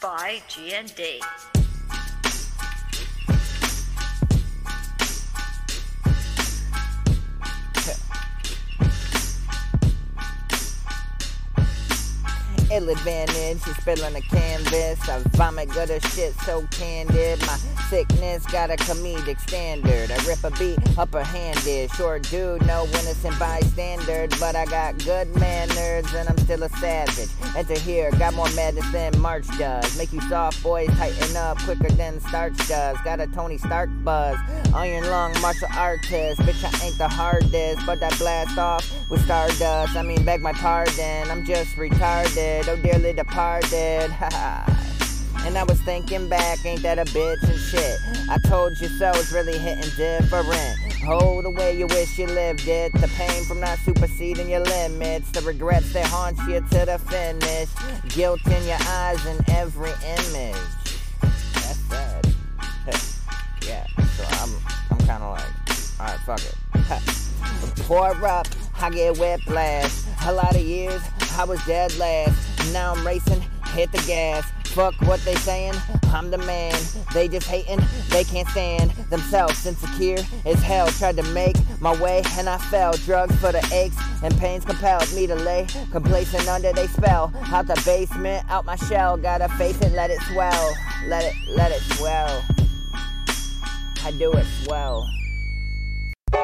by GND. Ill advantage, you spill on the canvas. I vomit gutter shit so candid. My sickness got a comedic standard. I rip a beat upper handed. Short dude, no innocent bystander. But I got good manners and I'm still a savage. Enter here, got more madness than March does. Make you soft boys tighten up quicker than starch does. Got a Tony Stark buzz. Iron lung martial artist. Bitch, I ain't the hardest. But I blast off with stardust. I mean, beg my pardon. I'm just retarded oh dearly departed. And I was thinking back, ain't that a bitch and shit? I told you so, it's really hitting different. Oh, the way you wish you lived it. The pain from not superseding your limits. The regrets that haunt you to the finish. Guilt in your eyes in every image. That's sad. yeah, so I'm, I'm kind of like, alright, fuck it. Pour up, I get whiplash. A lot of years, I was dead last. Now I'm racing, hit the gas. Fuck what they saying, I'm the man. They just hating, they can't stand themselves. Insecure as hell, tried to make my way and I fell. Drugs for the aches and pains compelled me to lay complacent under they spell. Out the basement, out my shell, gotta face it, let it swell. Let it, let it swell. I do it swell.